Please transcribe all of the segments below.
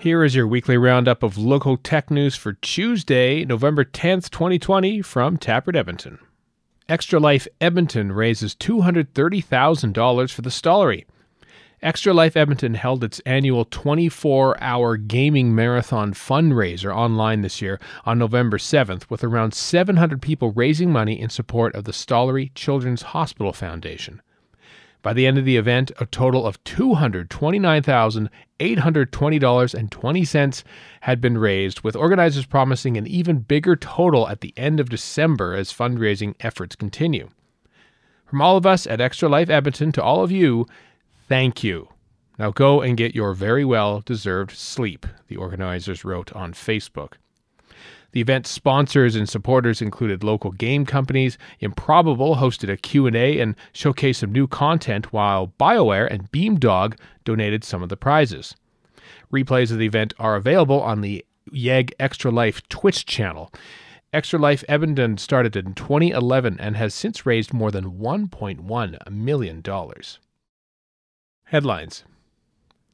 Here is your weekly roundup of local tech news for Tuesday, November 10th, 2020, from Taproot Edmonton. Extra Life Edmonton raises $230,000 for the Stollery. Extra Life Edmonton held its annual 24 hour gaming marathon fundraiser online this year on November 7th, with around 700 people raising money in support of the Stollery Children's Hospital Foundation. By the end of the event, a total of $229,820.20 had been raised, with organizers promising an even bigger total at the end of December as fundraising efforts continue. From all of us at Extra Life Edmonton to all of you, thank you. Now go and get your very well deserved sleep, the organizers wrote on Facebook. The event's sponsors and supporters included local game companies. Improbable hosted a Q&A and showcased some new content, while BioWare and Beamdog donated some of the prizes. Replays of the event are available on the YEG Extra Life Twitch channel. Extra Life Edmonton started in 2011 and has since raised more than $1.1 million. Headlines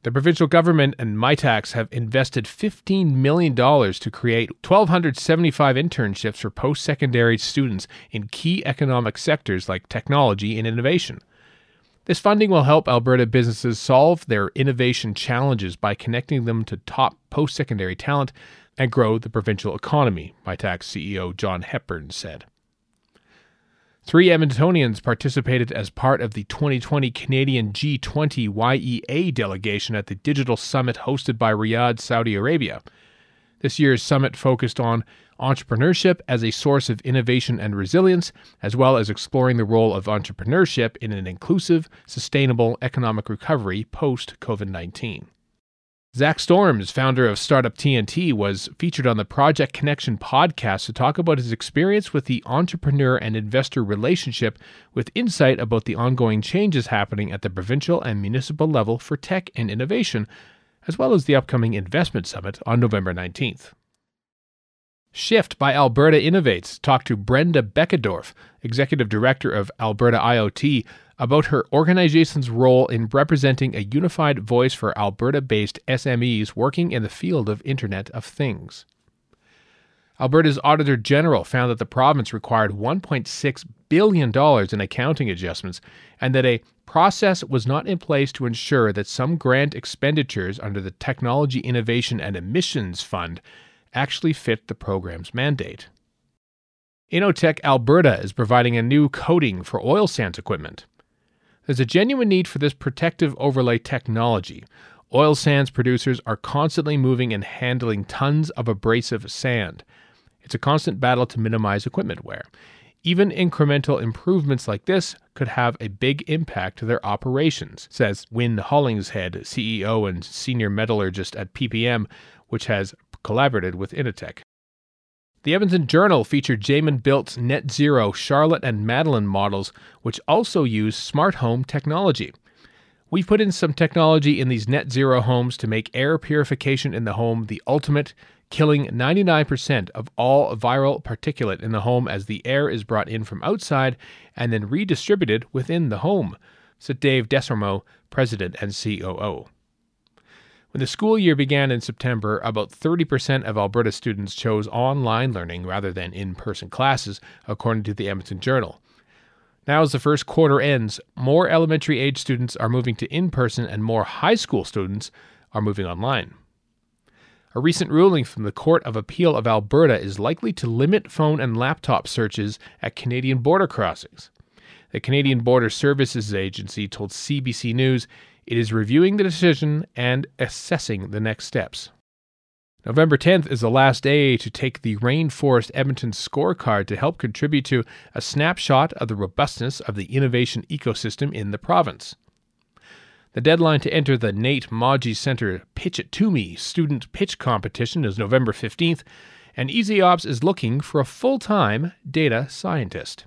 the provincial government and Mitacs have invested $15 million to create 1,275 internships for post secondary students in key economic sectors like technology and innovation. This funding will help Alberta businesses solve their innovation challenges by connecting them to top post secondary talent and grow the provincial economy, Mitacs CEO John Hepburn said. Three Edmontonians participated as part of the 2020 Canadian G20 YEA delegation at the digital summit hosted by Riyadh, Saudi Arabia. This year's summit focused on entrepreneurship as a source of innovation and resilience, as well as exploring the role of entrepreneurship in an inclusive, sustainable economic recovery post COVID 19. Zach Storms, founder of Startup TNT, was featured on the Project Connection podcast to talk about his experience with the entrepreneur and investor relationship with insight about the ongoing changes happening at the provincial and municipal level for tech and innovation, as well as the upcoming investment summit on November 19th. Shift by Alberta Innovates talked to Brenda Beckendorf, executive director of Alberta IoT, about her organization's role in representing a unified voice for Alberta based SMEs working in the field of Internet of Things. Alberta's Auditor General found that the province required $1.6 billion in accounting adjustments and that a process was not in place to ensure that some grant expenditures under the Technology Innovation and Emissions Fund actually fit the program's mandate. InnoTech Alberta is providing a new coating for oil sands equipment. There's a genuine need for this protective overlay technology. Oil sands producers are constantly moving and handling tons of abrasive sand. It's a constant battle to minimize equipment wear. Even incremental improvements like this could have a big impact to their operations, says Win Hollingshead, CEO and senior metallurgist at PPM, which has collaborated with InnoTech. The Edmonton Journal featured Jayman Built's Net Zero Charlotte and Madeline models, which also use smart home technology. We've put in some technology in these net zero homes to make air purification in the home the ultimate, killing 99% of all viral particulate in the home as the air is brought in from outside and then redistributed within the home, said Dave Desormeaux, president and COO. When the school year began in September, about 30% of Alberta students chose online learning rather than in person classes, according to the Edmonton Journal. Now, as the first quarter ends, more elementary age students are moving to in person and more high school students are moving online. A recent ruling from the Court of Appeal of Alberta is likely to limit phone and laptop searches at Canadian border crossings. The Canadian Border Services Agency told CBC News it is reviewing the decision and assessing the next steps. November 10th is the last day to take the Rainforest Edmonton scorecard to help contribute to a snapshot of the robustness of the innovation ecosystem in the province. The deadline to enter the Nate Maudje Center Pitch It To Me student pitch competition is November 15th, and EasyOps is looking for a full time data scientist.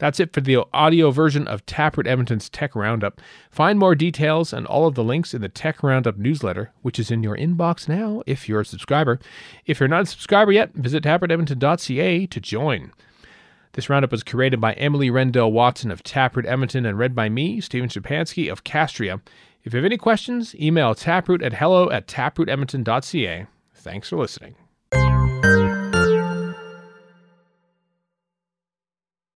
That's it for the audio version of Taproot Edmonton's Tech Roundup. Find more details and all of the links in the Tech Roundup newsletter, which is in your inbox now if you're a subscriber. If you're not a subscriber yet, visit taprootedmonton.ca to join. This roundup was curated by Emily Rendell Watson of Taproot Edmonton and read by me, Stephen Shapansky of Castria. If you have any questions, email taproot at hello at taprootedmonton.ca. Thanks for listening.